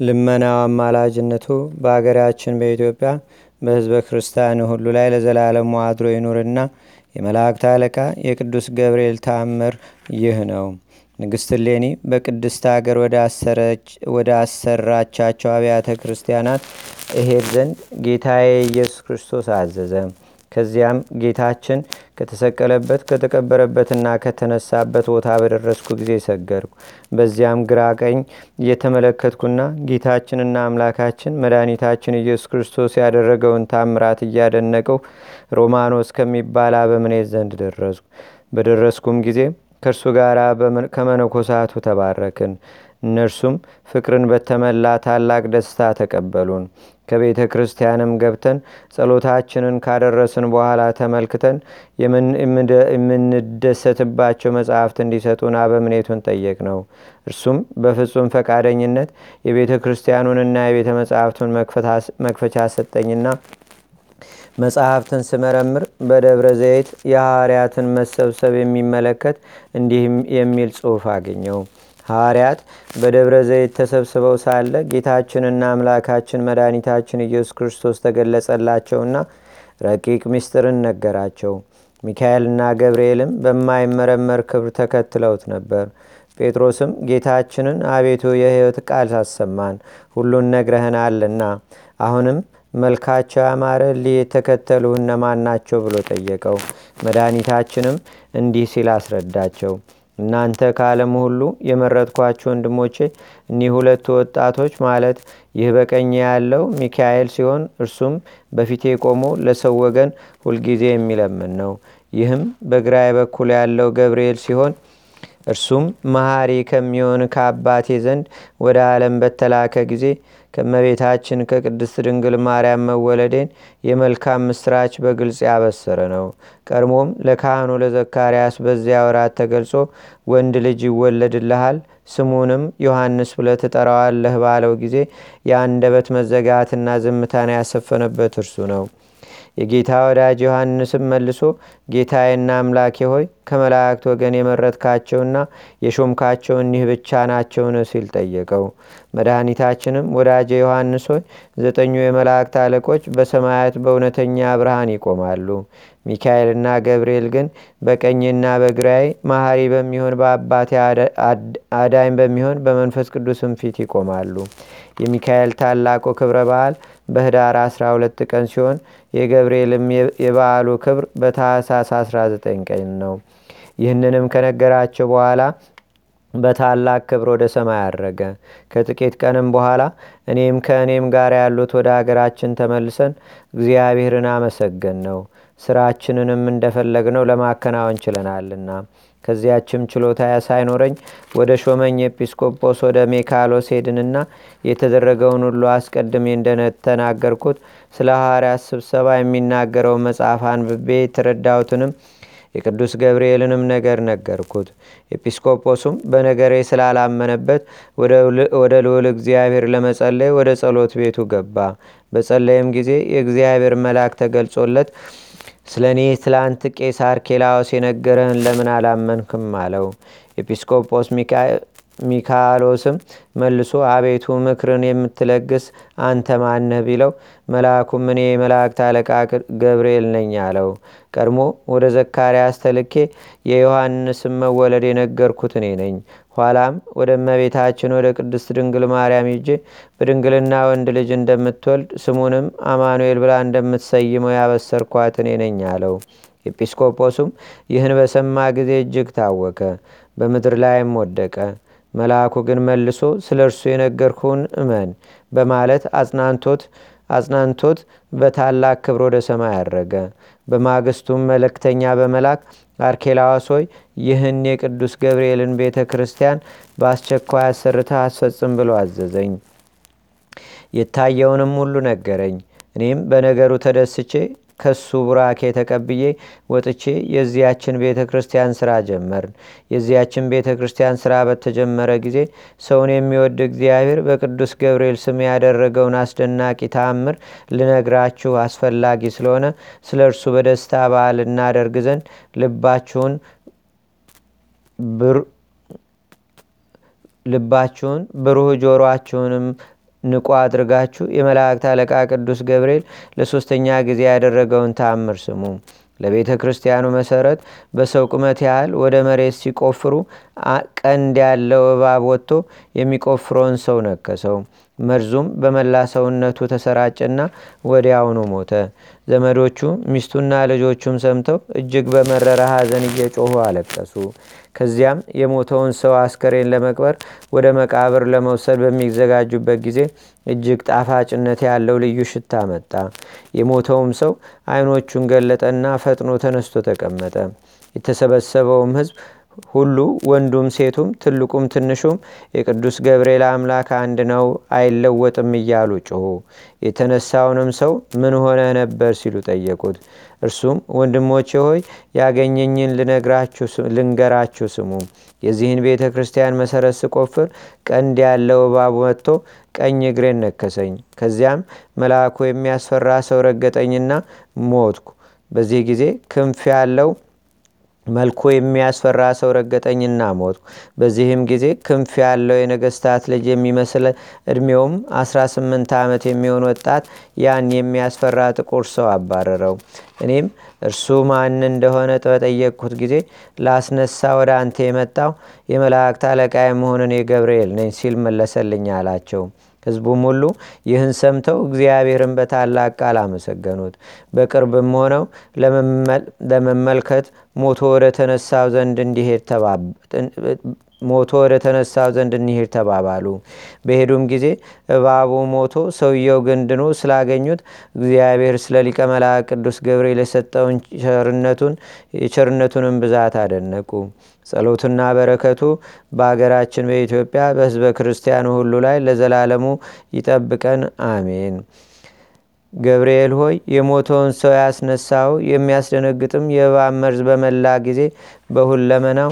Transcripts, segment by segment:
ልመናው አማላጅነቱ በአገራችን በኢትዮጵያ በህዝበ ክርስቲያን ሁሉ ላይ ለዘላለሙ አድሮ ይኑርና የመላእክት አለቃ የቅዱስ ገብርኤል ታምር ይህ ነው። ንግሥት ሌኒ በቅድስት አገር ወደ አሰራቻቸው አብያተ ክርስቲያናት እሄድ ዘንድ ጌታዬ ኢየሱስ ክርስቶስ አዘዘ። ከዚያም ጌታችን ከተሰቀለበት ከተቀበረበትና ከተነሳበት ቦታ በደረስኩ ጊዜ ሰገድኩ። በዚያም ግራ ቀኝ እየተመለከትኩና ጌታችንና አምላካችን መድኃኒታችን ኢየሱስ ክርስቶስ ያደረገውን ታምራት እያደነቀው ሮማኖስ ከሚባል አበምኔት ዘንድ ደረስኩ። በደረስኩም ጊዜ ከእርሱ ጋር ከመነኮሳቱ ተባረክን። እነርሱም ፍቅርን በተመላ ታላቅ ደስታ ተቀበሉን። ከቤተ ክርስቲያንም ገብተን ጸሎታችንን ካደረስን በኋላ ተመልክተን የምንደሰትባቸው መጽሐፍት እንዲሰጡን አበምኔቱን ጠየቅ ነው። እርሱም በፍጹም ፈቃደኝነት የቤተ ክርስቲያኑንና የቤተ መጽሐፍቱን መክፈቻ ሰጠኝና መጽሐፍትን ስመረምር በደብረ ዘይት የሐዋርያትን መሰብሰብ የሚመለከት እንዲህ የሚል ጽሑፍ አገኘው። ሐዋርያት በደብረ ዘይት ተሰብስበው ሳለ ጌታችንና አምላካችን መድኃኒታችን ኢየሱስ ክርስቶስ ተገለጸላቸውና ረቂቅ ምስጢርን ነገራቸው። ሚካኤልና ገብርኤልም በማይመረመር ክብር ተከትለውት ነበር። ጴጥሮስም ጌታችንን አቤቱ የሕይወት ቃል አሰማን፣ ሁሉን ነግረህናልና አሁንም መልካቸው ያማረ ሊ የተከተሉ እነማን ናቸው ብሎ ጠየቀው። መድኃኒታችንም እንዲህ ሲል አስረዳቸው። እናንተ ከዓለም ሁሉ የመረጥኳችሁ ወንድሞቼ እኒህ ሁለቱ ወጣቶች ማለት ይህ በቀኝ ያለው ሚካኤል ሲሆን እርሱም በፊቴ ቆሞ ለሰው ወገን ሁልጊዜ የሚለምን ነው። ይህም በግራዬ በኩል ያለው ገብርኤል ሲሆን እርሱም መሐሪ ከሚሆን ከአባቴ ዘንድ ወደ ዓለም በተላከ ጊዜ ከመቤታችን ከቅድስት ድንግል ማርያም መወለዴን የመልካም ምስራች በግልጽ ያበሰረ ነው። ቀድሞም ለካህኑ ለዘካርያስ በዚያ ወራት ተገልጾ ወንድ ልጅ ይወለድልሃል፣ ስሙንም ዮሐንስ ብለ ትጠራዋለህ ባለው ጊዜ የአንደበት መዘጋትና ዝምታን ያሰፈነበት እርሱ ነው። የጌታ ወዳጅ ዮሐንስም መልሶ ጌታዬና አምላኬ ሆይ ከመላእክት ወገን የመረጥካቸውና የሾምካቸው እኒህ ብቻ ናቸውን? ሲል ጠየቀው። መድኃኒታችንም ወዳጄ ዮሐንስ ሆይ ዘጠኙ የመላእክት አለቆች በሰማያት በእውነተኛ ብርሃን ይቆማሉ። ሚካኤልና ገብርኤል ግን በቀኝና በግራይ መሐሪ በሚሆን በአባቴ አዳኝ በሚሆን በመንፈስ ቅዱስም ፊት ይቆማሉ። የሚካኤል ታላቁ ክብረ በዓል በህዳር 12 ቀን ሲሆን የገብርኤልም የበዓሉ ክብር በታህሳስ 19 ቀን ነው። ይህንንም ከነገራቸው በኋላ በታላቅ ክብር ወደ ሰማይ አረገ። ከጥቂት ቀንም በኋላ እኔም ከእኔም ጋር ያሉት ወደ አገራችን ተመልሰን እግዚአብሔርን አመሰገንነው። ስራችንንም እንደፈለግነው ለማከናወን ችለናልና። ከዚያችም ችሎታ ሳይኖረኝ ወደ ሾመኝ ኤጲስቆጶስ ወደ ሜካሎስ ሄድንና የተደረገውን ሁሉ አስቀድሜ እንደተናገርኩት ስለ ሐዋርያት ስብሰባ የሚናገረው መጽሐፍ አንብቤ የተረዳሁትንም የቅዱስ ገብርኤልንም ነገር ነገርኩት። ኤጲስቆጶሱም በነገሬ ስላላመነበት ወደ ልዑል እግዚአብሔር ለመጸለይ ወደ ጸሎት ቤቱ ገባ። በጸለይም ጊዜ የእግዚአብሔር መልአክ ተገልጾለት ስለ እኔ ትላንት ቄሳር ኬላዎስ የነገረህን ለምን አላመንክም? አለው። ኤጲስቆጶስ ሚካሎስም መልሶ አቤቱ ምክርን የምትለግስ አንተ ማነህ? ቢለው መልአኩም እኔ የመላእክት አለቃ ገብርኤል ነኝ አለው። ቀድሞ ወደ ዘካርያስ ተልኬ የዮሐንስም መወለድ የነገርኩት እኔ ነኝ። ኋላም ወደ እመቤታችን ወደ ቅድስት ድንግል ማርያም ይጄ በድንግልና ወንድ ልጅ እንደምትወልድ ስሙንም አማኑኤል ብላ እንደምትሰይመው ያበሰርኳት እኔ ነኝ አለው። ኤጲስቆጶሱም ይህን በሰማ ጊዜ እጅግ ታወከ፣ በምድር ላይም ወደቀ። መልአኩ ግን መልሶ ስለ እርሱ የነገርኩህን እመን በማለት አጽናንቶት አጽናንቶት በታላቅ ክብር ወደ ሰማይ አረገ። በማግስቱም መልእክተኛ በመላክ አርኬላዋስ ሆይ ይህን የቅዱስ ገብርኤልን ቤተ ክርስቲያን በአስቸኳይ አሰርተ አስፈጽም ብሎ አዘዘኝ። የታየውንም ሁሉ ነገረኝ። እኔም በነገሩ ተደስቼ ከሱ ቡራኬ ተቀብዬ ወጥቼ የዚያችን ቤተ ክርስቲያን ስራ ጀመርን። የዚያችን ቤተ ክርስቲያን ስራ በተጀመረ ጊዜ ሰውን የሚወድ እግዚአብሔር በቅዱስ ገብርኤል ስም ያደረገውን አስደናቂ ተአምር ልነግራችሁ አስፈላጊ ስለሆነ ስለ እርሱ በደስታ በዓል እናደርግ ዘንድ ልባችሁን ልባችሁን ብሩህ ጆሮአችሁንም ንቁ አድርጋችሁ የመላእክት አለቃ ቅዱስ ገብርኤል ለሶስተኛ ጊዜ ያደረገውን ተአምር ስሙ። ለቤተ ክርስቲያኑ መሰረት በሰው ቁመት ያህል ወደ መሬት ሲቆፍሩ ቀንድ ያለው እባብ ወጥቶ የሚቆፍረውን ሰው ነከሰው። መርዙም በመላ ሰውነቱ ተሰራጨና ወዲያውኑ ሞተ። ዘመዶቹ ሚስቱና ልጆቹም ሰምተው እጅግ በመረረ ሐዘን እየጮሁ አለቀሱ። ከዚያም የሞተውን ሰው አስከሬን ለመቅበር ወደ መቃብር ለመውሰድ በሚዘጋጁበት ጊዜ እጅግ ጣፋጭነት ያለው ልዩ ሽታ መጣ። የሞተውም ሰው ዓይኖቹን ገለጠና ፈጥኖ ተነስቶ ተቀመጠ። የተሰበሰበውም ሕዝብ ሁሉ ወንዱም ሴቱም ትልቁም ትንሹም የቅዱስ ገብርኤል አምላክ አንድ ነው አይለወጥም እያሉ ጮሁ። የተነሳውንም ሰው ምን ሆነ ነበር ሲሉ ጠየቁት። እርሱም ወንድሞቼ ሆይ ያገኘኝን ልንገራችሁ ስሙ። የዚህን ቤተ ክርስቲያን መሰረት ስቆፍር ቀንድ ያለው እባብ መጥቶ ቀኝ እግሬን ነከሰኝ። ከዚያም መልአኩ የሚያስፈራ ሰው ረገጠኝና ሞትኩ። በዚህ ጊዜ ክንፍ ያለው መልኩ የሚያስፈራ ሰው ረገጠኝና ሞትኩ። በዚህም ጊዜ ክንፍ ያለው የነገስታት ልጅ የሚመስል ዕድሜውም 18 ዓመት የሚሆን ወጣት ያን የሚያስፈራ ጥቁር ሰው አባረረው። እኔም እርሱ ማን እንደሆነ በጠየቅኩት ጊዜ ላስነሳ ወደ አንተ የመጣው የመላእክት አለቃ የመሆንን የገብርኤል ነኝ ሲል መለሰልኝ አላቸው። ሕዝቡም ሁሉ ይህን ሰምተው እግዚአብሔርን በታላቅ ቃል አመሰገኑት። በቅርብም ሆነው ለመመልከት ሞቶ ወደ ተነሳው ዘንድ እንዲሄድ ሞቶ ወደ ተነሳው ዘንድ እንሄድ ተባባሉ። በሄዱም ጊዜ እባቡ ሞቶ ሰውየው ግን ስላገኙት እግዚአብሔር ስለ ሊቀ መልአክ ቅዱስ ገብርኤል የሰጠውን ቸርነቱን የቸርነቱንም ብዛት አደነቁ። ጸሎትና በረከቱ በአገራችን በኢትዮጵያ በህዝበ ክርስቲያኑ ሁሉ ላይ ለዘላለሙ ይጠብቀን፣ አሜን። ገብርኤል ሆይ የሞተውን ሰው ያስነሳው የሚያስደነግጥም የእባብ መርዝ በመላ ጊዜ በሁለመናው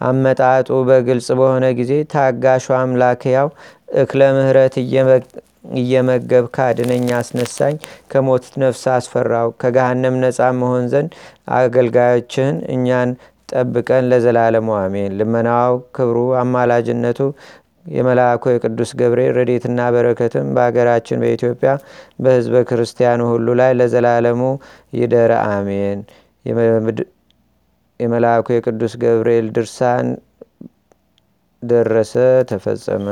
አመጣጡ በግልጽ በሆነ ጊዜ ታጋሹ አምላክ ያው እክለ ምህረት እየመገብ ካድነኝ አስነሳኝ፣ ከሞት ነፍስ አስፈራው። ከገሃነም ነፃ መሆን ዘንድ አገልጋዮችህን እኛን ጠብቀን ለዘላለሙ አሜን። ልመናው፣ ክብሩ፣ አማላጅነቱ የመልአኩ የቅዱስ ገብርኤል ረዴትና በረከትም በሀገራችን በኢትዮጵያ በህዝበ ክርስቲያኑ ሁሉ ላይ ለዘላለሙ ይደረ አሜን። የመልአኩ የቅዱስ ገብርኤል ድርሳን ደረሰ፣ ተፈጸመ።